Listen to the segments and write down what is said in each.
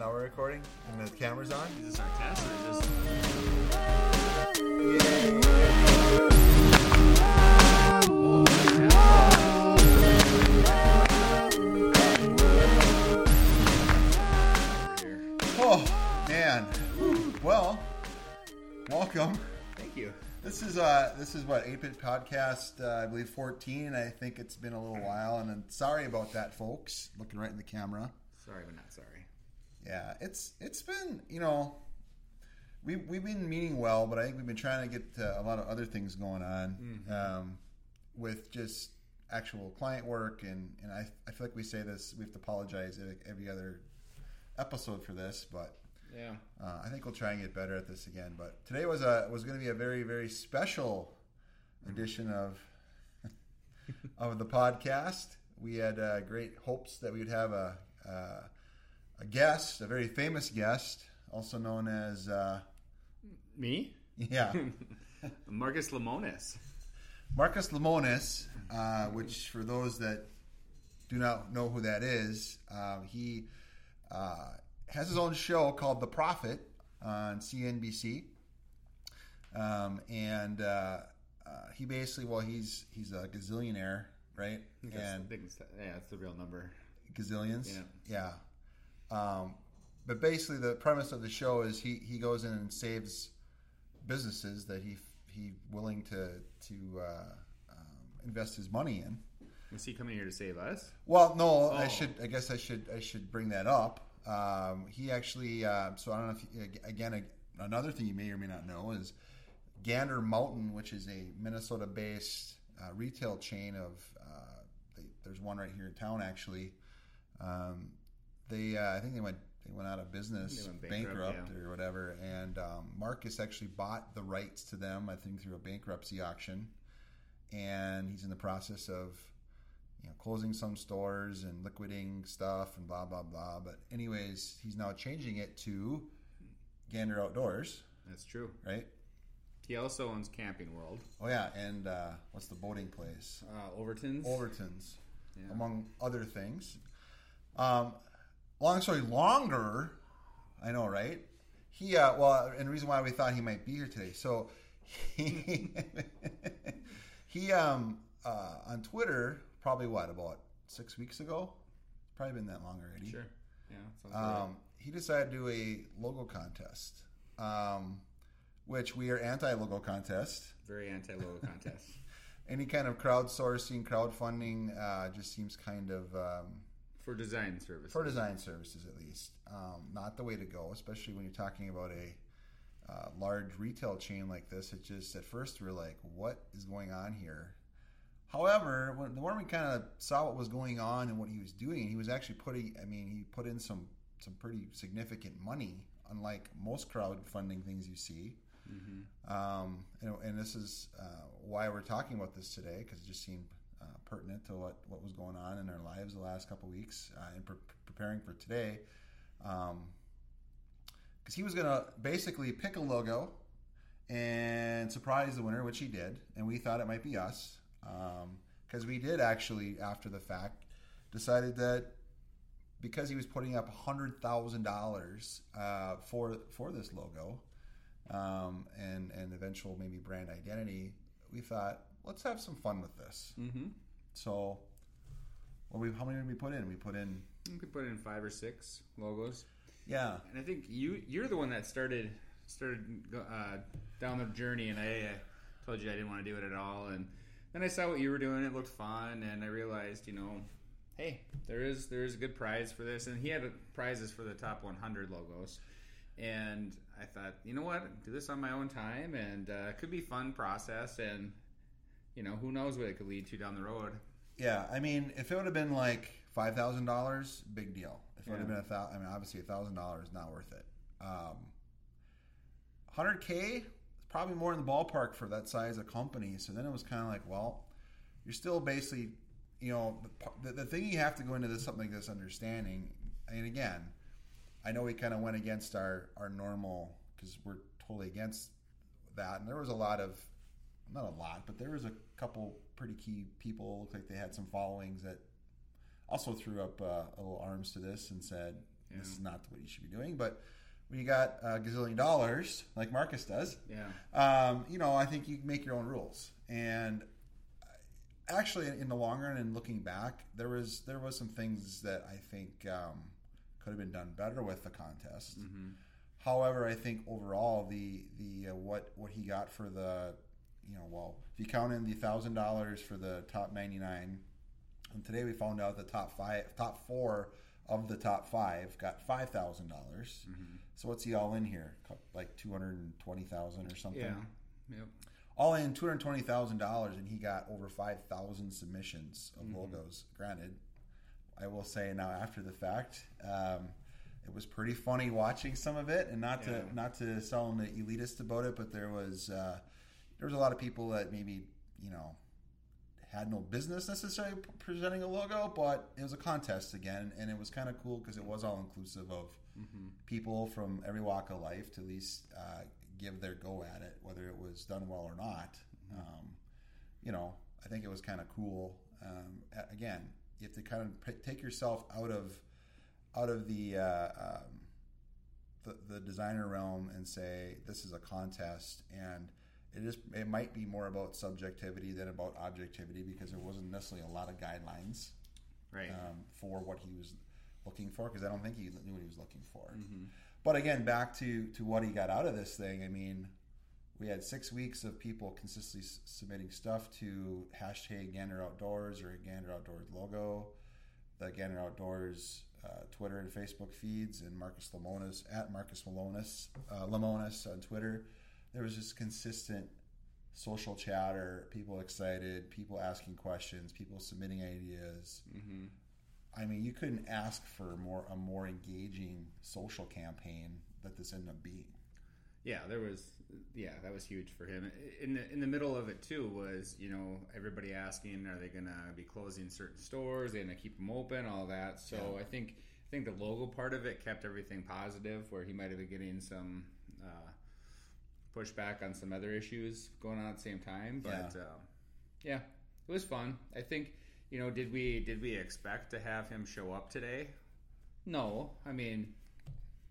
Now we're recording and the camera's on. Is this our test or is this? Oh man. Well, welcome. Thank you. This is uh this is what 8-bit podcast uh, I believe 14. I think it's been a little while and I'm sorry about that folks. Looking right in the camera. Sorry, but not sorry. Yeah, it's it's been, you know, we we've been meeting well, but I think we've been trying to get uh, a lot of other things going on um, with just actual client work and and I I feel like we say this we have to apologize every- every other episode for this, but Yeah. Uh, I think we'll try and get better at this again. But today was a was going to be a very very special edition of of the podcast. We had uh, great hopes that we would have a uh, a guest, a very famous guest, also known as uh, Me? yeah Marcus Lemonis. Marcus Lemonis, uh, which for those that do not know who that is, um, he uh, has his own show called The Profit on CNBC, um, and uh, uh, he basically, well, he's he's a gazillionaire, right? That's And the yeah, that's the real number. gazillions. Yeah. Yeah. Um, but basically, the premise of the show is he, he goes in and saves businesses that he he willing to to uh, um, invest his money in. Was he coming here to save us? Well, no, I Oh. should. I guess I should. I should bring that up. Um, he actually. Uh, so I don't know if you, again another thing you may or may not know is Gander Mountain, which is a Minnesota-based uh, retail chain of. Uh, they, there's one right here in town actually. Um, they, uh, I think they went. They went out of business, bankrupt, bankrupt, or whatever. And um, Marcus actually bought the rights to them. I think through a bankruptcy auction, and he's in the process of you know, closing some stores and liquidating stuff and blah blah blah. But anyways, he's now changing it to Gander Outdoors, That's true. right? He also owns Camping World. Oh yeah, and uh, what's the boating place? Uh, Overton's. Overton's, Yeah. among other things. Um, long story longer, I know, right? He uh, well, and the reason why we thought he might be here today. So he he um uh, on Twitter probably what about six weeks ago? Probably been that long already. Sure. Yeah. Right. Um, he decided to do a logo contest, um, which we are anti-logo contest. Very anti-logo contest. Any kind of crowdsourcing, crowdfunding, uh, just seems kind of um, For design services. for design services at least um, not the way to go, especially when you're talking about a uh, large retail chain like this. It just at first we are like, what is going on here? However, when, the more we kind of saw what was going on and what he was doing, he was actually putting. I mean, he put in some some pretty significant money, unlike most crowdfunding things you see. Um, and, and this is uh, why we're talking about this today because it just seemed uh, pertinent to what, what was going on in our lives the last couple weeks uh, and pre- preparing for today. Because he was going to basically pick a logo and surprise the winner, which he did, and we thought it might be us because we did actually, after the fact, decided that because he was putting up hundred thousand uh, dollars for for this logo um, and and eventual maybe brand identity, we thought let's have some fun with this. Mm-hmm. So, we how many did we put in? We put in could put in five or six logos. yeah And I think you you're the one that started started uh, down the journey, and I uh, told you I didn't want to do it at all. And then I saw what you were doing; it looked fun, and I realized, you know, hey, there is there is a good prize for this, and he had prizes for the top 100 logos. And I thought, you know what, do this on my own time, and uh, it could be fun process, and you know, who knows what it could lead to down the road. yeah. I mean, if it would have been like five thousand dollars, big deal. If it would have been a thousand, I mean, obviously a thousand dollars is not worth it. Um, Hundred k is probably more in the ballpark for that size of company. So then it was kind of like, well, you're still basically, you know, the, the thing you have to go into this something like this understanding. And again, I know we kind of went against our our normal because we're totally against that. And there was a lot of, not a lot, but there was a couple pretty key people. Looked like they had some followings that also threw up uh, a little arms to this and said, This is not what you should be doing. But when you got a gazillion dollars, like Marcus does, Yeah. um, you know, I think you make your own rules. And actually, in the long run, and looking back, there was there was some things that I think um, could have been done better with the contest. However, I think overall, the the uh, what what he got for the you know, well, if you count in the thousand dollars for the top ninety nine, and today we found out the top five, top four of the top five got five thousand dollars. So what's he all in here? Like two hundred and twenty thousand or something. Yeah. Yep. All in two hundred twenty thousand dollars, and he got over five thousand submissions of logos. Granted, I will say now after the fact, um, it was pretty funny watching some of it, and not to not to sound elitist about it, but there was uh, there was a lot of people that maybe you know had no business necessarily presenting a logo, but it was a contest again, and it was kind of cool because it was all inclusive of people from every walk of life to at least uh, give their go at it, whether it was done well or not. Um, you know, I think it was kind of cool. Um, again, you have to kind of p- take yourself out of out of the, uh, um, the the designer realm and say this is a contest and. It is. It might be more about subjectivity than about objectivity because there wasn't necessarily a lot of guidelines Right. um, for what he was looking for because I don't think he knew what he was looking for. But again, back to to what he got out of this thing. I mean, we had six weeks of people consistently s- submitting stuff to hashtag Gander Outdoors or Gander Outdoors logo, the Gander Outdoors uh, Twitter and Facebook feeds, and Marcus Lemonis at Marcus Malonis uh, Lemonis on Twitter. There was just consistent social chatter, people excited, people asking questions, people submitting ideas. hmm I mean, you couldn't ask for more a more engaging social campaign that this ended up being. Yeah, there was. Yeah, that was huge for him. In the in the middle of it too was you know everybody asking, are they going to be closing certain stores? Are they going to keep them open? All that. So Yeah. I think I think the logo part of it kept everything positive, where he might have been getting some uh, pushback on some other issues going on at the same time. But Yeah. yeah, yeah it was fun. I think you know did we did we expect to have him show up today? No, I mean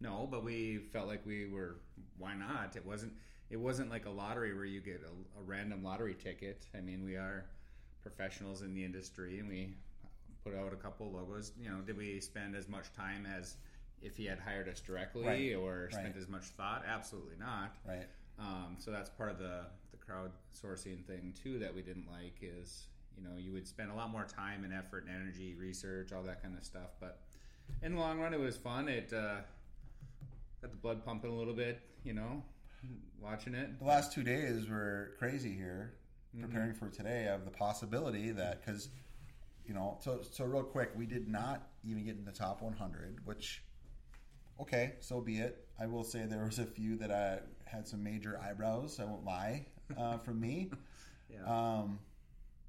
no, but we felt like we were. Why not? It wasn't. It wasn't like a lottery where you get a, a random lottery ticket. I mean, we are professionals in the industry, and we put out a couple logos. You know, did we spend as much time as if he had hired us directly, Right, or spent right. as much thought? Absolutely not. Right. Um, so that's part of the the crowdsourcing thing too that we didn't like is you know you would spend a lot more time and effort and energy, research, all that kind of stuff. But in the long run, it was fun. It uh, got the blood pumping a little bit, you know, watching it. The last two days were crazy here, preparing for today of the possibility that because you know so so real quick we did not even get in the top 100 which okay so be it i will say there was a few that i had some major eyebrows i won't lie uh, from me Yeah. um,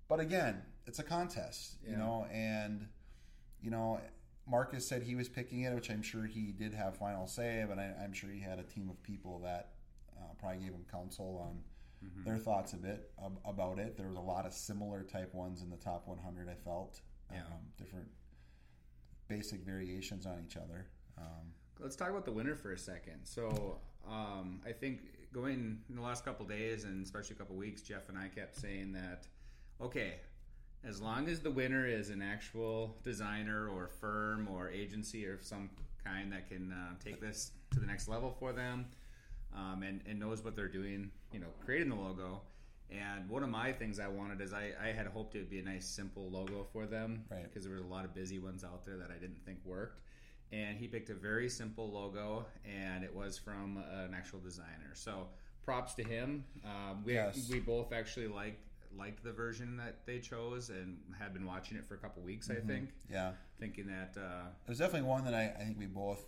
but again it's a contest you Yeah. know and you know marcus said he was picking it which i'm sure he did have final say but I, i'm sure he had a team of people that uh, probably gave him counsel on Mm-hmm. their thoughts a bit ab- about it. There was a lot of similar type ones in the top 100. I felt Yeah. um, different basic variations on each other. Um, Let's talk about the winner for a second. So, um, I think going in the last couple days and especially a couple weeks, Jeff and I kept saying that, okay, as long as the winner is an actual designer or firm or agency or some kind that can uh, take this to the next level for them um, and, and knows what they're doing, you know, creating the logo. And one of my things I wanted is I, I had hoped it would be a nice, simple logo for them Right. because there was a lot of busy ones out there that I didn't think worked and he picked a very simple logo, and it was from an actual designer. So props to him. Um, we Yes. we both actually liked liked the version that they chose, and had been watching it for a couple weeks. I think, yeah, thinking that uh, was definitely one that I, I think we both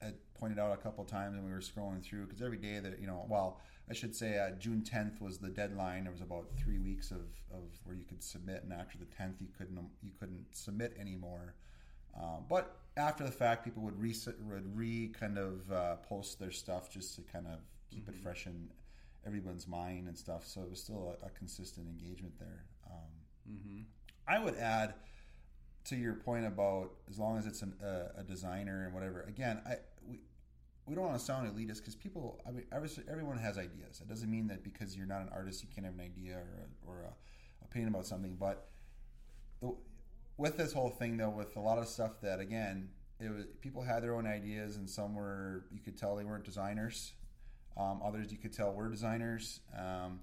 had pointed out a couple times when we were scrolling through because every day that you know, well, I should say uh, June 10th was the deadline. There was about three weeks of, of where you could submit, and after the 10th, you couldn't you couldn't submit anymore. Um, but after the fact, people would re would re kind of uh, post their stuff just to kind of keep it fresh in everyone's mind and stuff. So it was still a, a consistent engagement there. Um, I would add to your point about as long as it's an, uh, a designer and whatever. Again, I we we don't want to sound elitist because people. I mean, everyone has ideas. It doesn't mean that because you're not an artist, you can't have an idea or a, or a opinion about something. But the, with this whole thing, though, with a lot of stuff that again, it was people had their own ideas, and some were you could tell they weren't designers. Um, others you could tell were designers. Um,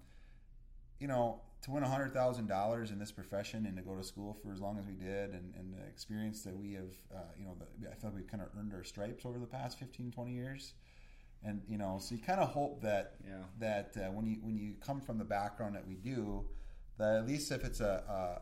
you know, to win hundred thousand dollars in this profession and to go to school for as long as we did, and, and the experience that we have, uh, you know, the, I feel like we've kind of earned our stripes over the past 15, 20 years. And you know, so you kind of hope that yeah. that uh, when you when you come from the background that we do, that at least if it's a, a,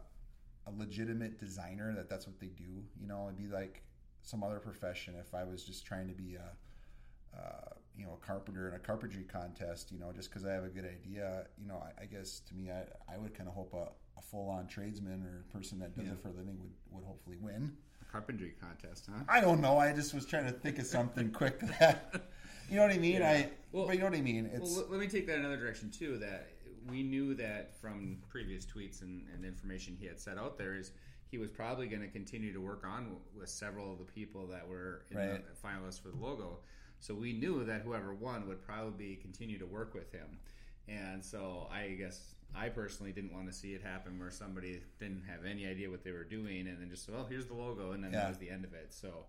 a legitimate designer, that that's what they do. You know, it'd be like some other profession. If I was just trying to be a, uh, you know, a carpenter in a carpentry contest, you know, just because I have a good idea, you know, I, I guess to me, I, I would kind of hope a, a full on tradesman or person that does yeah. it for a living would, would hopefully win. A carpentry contest, huh? I don't know. I just was trying to think of something quick that, you know what I mean? Yeah. I, well, but you know what I mean? It's, well, let me take that another direction too. That we knew that from previous tweets and, and information he had set out there is he was probably going to continue to work on with several of the people that were in right. the finalists for the logo. So we knew that whoever won would probably continue to work with him. And so I guess I personally didn't want to see it happen where somebody didn't have any idea what they were doing and then just, said, well, here's the logo, and then yeah. that was the end of it. So,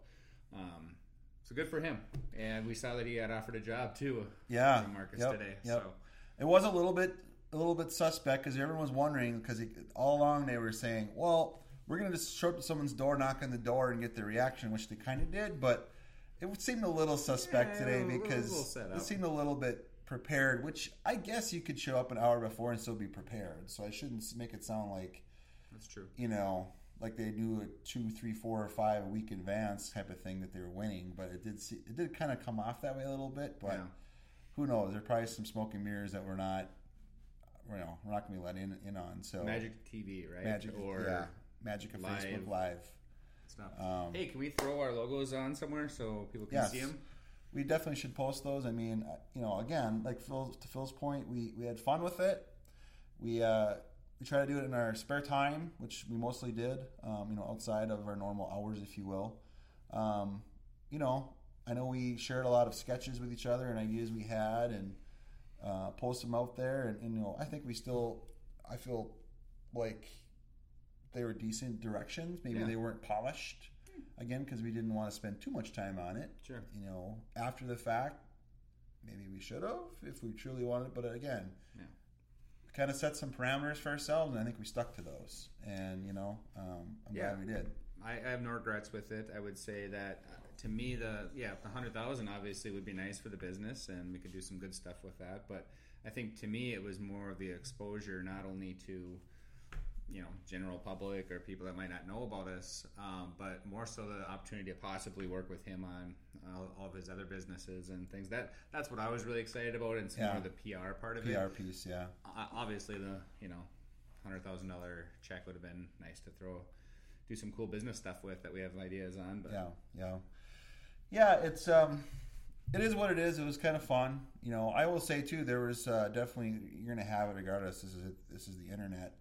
um, so good for him. And we saw that he had offered a job too. Yeah, Marcus yep, today. Yep. So it was a little bit a little bit suspect because everyone was wondering because all along they were saying, well, we're going to just show up to someone's door, knock on the door, and get their reaction, which they kind of did, but it seemed a little suspect yeah, today because it seemed a little bit prepared, which I guess you could show up an hour before and still be prepared. So I shouldn't make it sound like that's true. You know, like they knew a two, three, four, or five a week advance type of thing that they were winning, but it did see, it did kind of come off that way a little bit. But yeah. who knows? There are probably some smoke and mirrors that we're not, you know, we're not going to be let in, in on. So Magic TV, right? Magic, or yeah, Magic of live. Facebook Live stuff. Um, hey, can we throw our logos on somewhere so people can yes. see them? We definitely should post those. I mean, uh, you know, again, like Phil, to Phil's point, we, we had fun with it. We uh, we try to do it in our spare time, which we mostly did. Um, you know, outside of our normal hours, if you will. Um, you know, I know we shared a lot of sketches with each other and ideas we had, and uh, post them out there. And, and you know, I think we still, I feel like they were decent directions. Maybe yeah. they weren't polished. Again, because we didn't want to spend too much time on it. Sure. You know, after the fact, maybe we should have if we truly wanted. But again, yeah. kind of set some parameters for ourselves, and I think we stuck to those. And you know, um, I'm yeah. glad we did. I, I, have no regrets with it. I would say that uh, to me, the yeah, the hundred thousand obviously would be nice for the business, and we could do some good stuff with that. But I think to me, it was more of the exposure, not only to you know general public or people that might not know about us, um, but more so the opportunity to possibly work with him on all, all, of his other businesses and things. That that's what I was really excited about, and some yeah. more the PR part of PR it. PR piece, yeah. obviously, the you know hundred thousand dollar check would have been nice to throw, do some cool business stuff with that we have ideas on. But yeah, yeah, yeah. It's um, it is what it is. It was kind of fun. You know, I will say too, there was uh, definitely you're going to have it regardless. This is this is the internet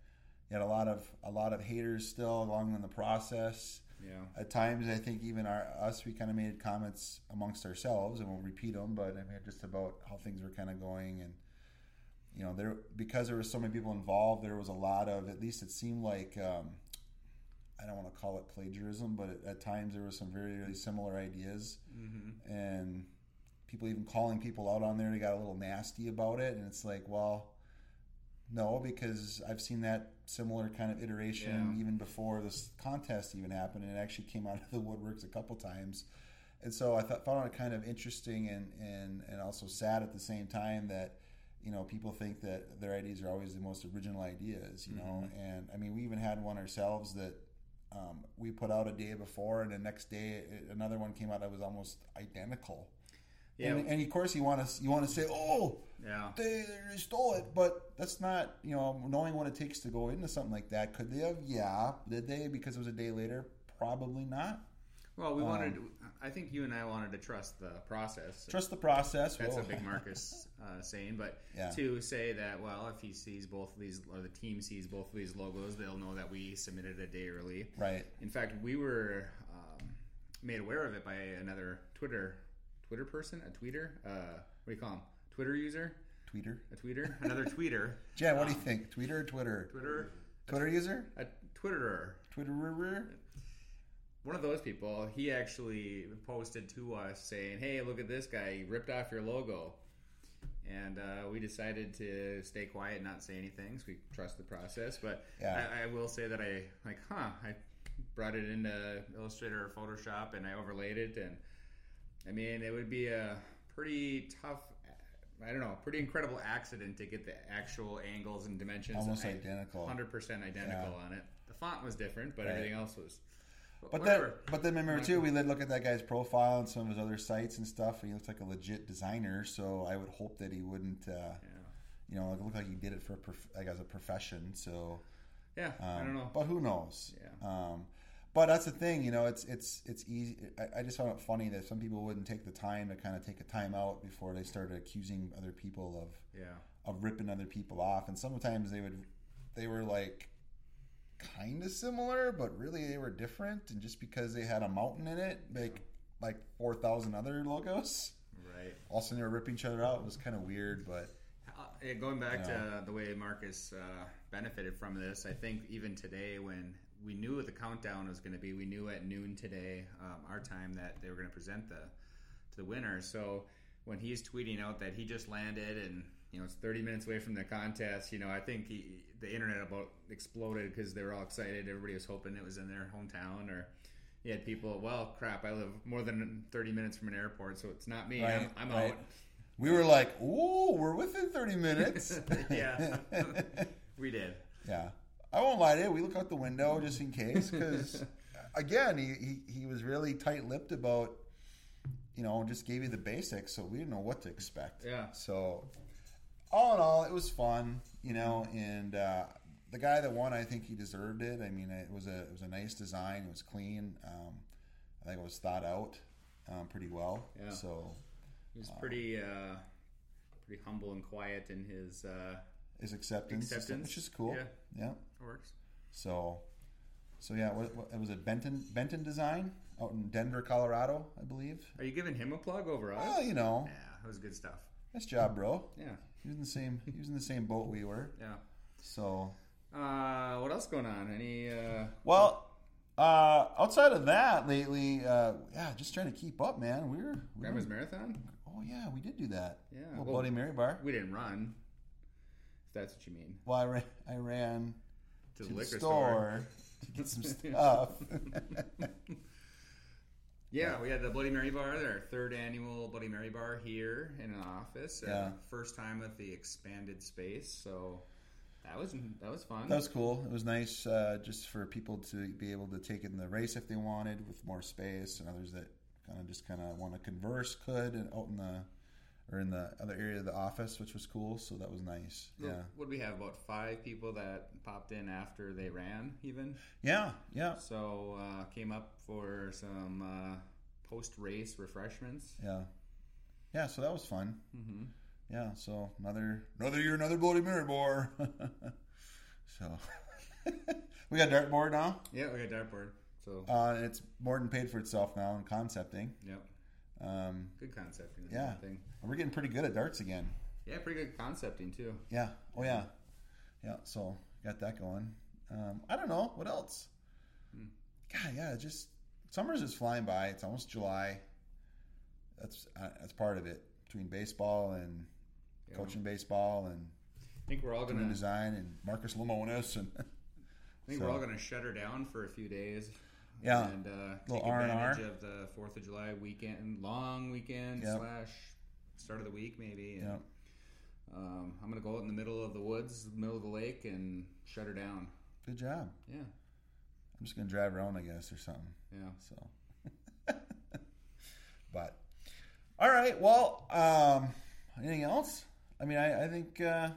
you had a lot of a lot of haters still along in the process. Yeah. At times, I think even our us we kind of made comments amongst ourselves, and won't repeat them, but I mean just about how things were kind of going, and you know there because there were so many people involved, there was a lot of at least it seemed like um, I don't want to call it plagiarism, but at, at times there were some very very similar ideas, mm-hmm. and people even calling people out on there. They got a little nasty about it, and it's like, well, no, because I've seen that similar kind of iteration yeah. even before this contest even happened, and it actually came out of the woodworks a couple times. And so I thought found it kind of interesting and, and, and also sad at the same time that you know people think that their ideas are always the most original ideas. You know, mm-hmm. and I mean we even had one ourselves that um, we put out a day before, and the next day another one came out that was almost identical. Yeah. And, and, of course you want to you want to say, oh, yeah, they, they stole it, but that's not you know knowing what it takes to go into something like that. Could they have? Yeah. Did they? Because it was a day later. Probably not. Well, we wanted. I think you and I wanted to trust the process. Trust the process. That's Well, a big Marcus uh, saying, but Yeah. to say that, well, if he sees both of these, or the team sees both of these logos, they'll know that we submitted a day early. Right. In fact, we were um, made aware of it by another Twitter Twitter person, a tweeter. Uh, what do you call him? Twitter user, Tweeter. a tweeter, another tweeter, Jen, what do you think? Tweeter or Twitter? Twitter, Twitter user? a Twitterer. Twitterer? One of those people, he actually posted to us saying, "Hey, look at this guy! He ripped off your logo." And uh, we decided to stay quiet, and not say anything, so we trust the process. But Yeah. I, I will say that I like, huh? I brought it into Illustrator or Photoshop, and I overlaid it, and I mean, it would be a pretty tough. I don't know, pretty incredible accident to get the actual angles and dimensions Almost identical. 100% identical on it. The font was different, but Right. everything else was. But whatever. then, but then remember too, we did look at that guy's profile and some of his other sites and stuff. And he looks like a legit designer, so I would hope that he wouldn't, uh, yeah. you know, it looked like he did it for prof- like as a profession. So Yeah, um, I don't know. but who knows? Yeah. Um, but that's the thing, you know, it's it's it's easy. I, I just found it funny that some people wouldn't take the time to kind of take a time out before they started accusing other people of yeah, of ripping other people off, and sometimes they would they were like kind of similar, but really they were different, and just because they had a mountain in it, like like four thousand other logos, right. all of a sudden they were ripping each other out. It was kind of weird, but Uh, yeah, going back Yeah. to the way Marcus uh, benefited from this, I think even today, when we knew what the countdown was going to be, we knew at noon today, um, our time, that they were going to present the to the winner. So when he's tweeting out that he just landed and you know it's 30 minutes away from the contest, you know I think he, the internet about exploded because they were all excited. Everybody was hoping it was in their hometown or. You had people, well, crap, I live more than 30 minutes from an airport, so it's not me. Right, I'm, I'm right. out. we were like, "Ooh, we're within thirty minutes." Yeah. We did. Yeah, I won't lie to you. We look out the window just in case, because again, he, he he was really tight-lipped about, you know, just gave you the basics, so we didn't know what to expect. Yeah. So, all in all, it was fun, you know, and uh, the guy that won, I think he deserved it. I mean, it was a it was a nice design. It was clean. Um, I think it was thought out um, pretty well. Yeah. So He was pretty, uh, pretty humble and quiet in his uh, his acceptance, and stuff, acceptance, which is cool. Yeah, yeah. works. So, so yeah, what, what, it was a Benton Benton Design out in Denver, Colorado, I believe. Are you giving him a plug over us? Well, you know, yeah, it was good stuff. Nice job, bro. Yeah, He was in the same. He was in the same boat we were. yeah. So, Uh, what else going on? Any? Uh, well, uh, outside of that, lately, uh, yeah, just trying to keep up, man. We were. We Grandma's were marathon? oh yeah, we did do that. Yeah, well- Bloody Mary bar. We didn't run. If that's what you mean. Well, I ran. I ran To, to the the liquor store to get some stuff. Yeah, we had the Bloody Mary bar, our third annual Bloody Mary bar here in an office. Yeah. First time with the expanded space, so that was that was fun. That was cool. It was nice uh, just for people to be able to take it in the race if they wanted with more space, and others that kind of just kind of want to converse could and out in the or in the other area of the office, which was cool. So that was nice. Yeah, Would we have about five people that popped in after they ran, even? yeah, yeah, So uh, came up for some uh, post race refreshments. yeah, yeah. So that was fun. Mm-hmm. Yeah. So another another year, another Bloody Mary bar. so we got dartboard now. Yeah, we got dartboard. So Uh, it's more than paid for itself now in concepting. yep, Um, good concepting. Yeah. thing. we're getting pretty good at darts again. Yeah, pretty good concepting too. Yeah. Oh yeah. Yeah. So got that going. Um, I don't know what else. Hmm. God, yeah. Just summer's just flying by. It's almost July. That's uh, that's part of it between baseball and Yeah. coaching baseball and I think we're all gonna. design and Marcus Lemonis and I think so- we're all gonna shut her down for a few days. Yeah. and uh, Little take advantage R&R. of the Fourth of July weekend, long weekend Yep. slash start of the week maybe. And, yeah. um, I'm gonna go out in the middle of the woods, middle of the lake, and shut her down. Good job. Yeah, I'm just gonna drive around, I guess, or something. yeah. So, but all right. Well, um, anything else? I mean, I, I think uh,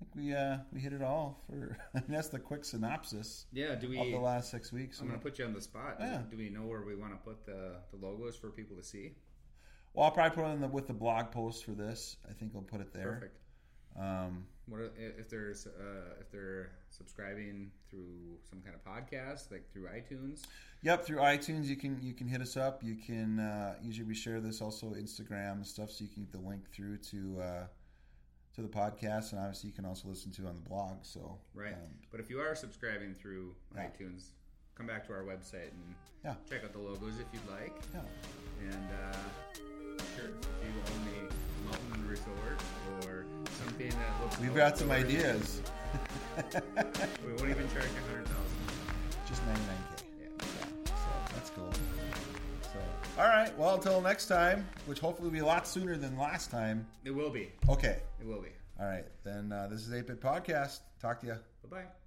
I think we uh, we hit it all for. I mean, that's the quick synopsis Yeah. Do we? of the last six weeks. I'm gonna put you on the spot. Do- Yeah. Do we know where we want to put the the logos for people to see? Well, I'll probably put it in the, with the blog post for this. I think I'll put it there. Perfect. Um, What are, if there's uh, if they're subscribing through some kind of podcast, like through iTunes? Yep, through iTunes you can you can hit us up. You can uh, usually we share this also Instagram and stuff, so you can get the link through to uh, to the podcast, and obviously you can also listen to it on the blog. So Right. um, But if you are subscribing through Yeah. iTunes, come back to our website and Yeah. check out the logos if you'd like. yeah, And uh, sure, if you own a mountain resort or something that looks we've got some ideas. We won't even charge a hundred thousand. Just ninety nine all right, well until next time, which hopefully will be a lot sooner than last time. It will be. Okay, It will be. all right then. Uh, this is Eight Bit Podcast. Talk to you. Bye bye.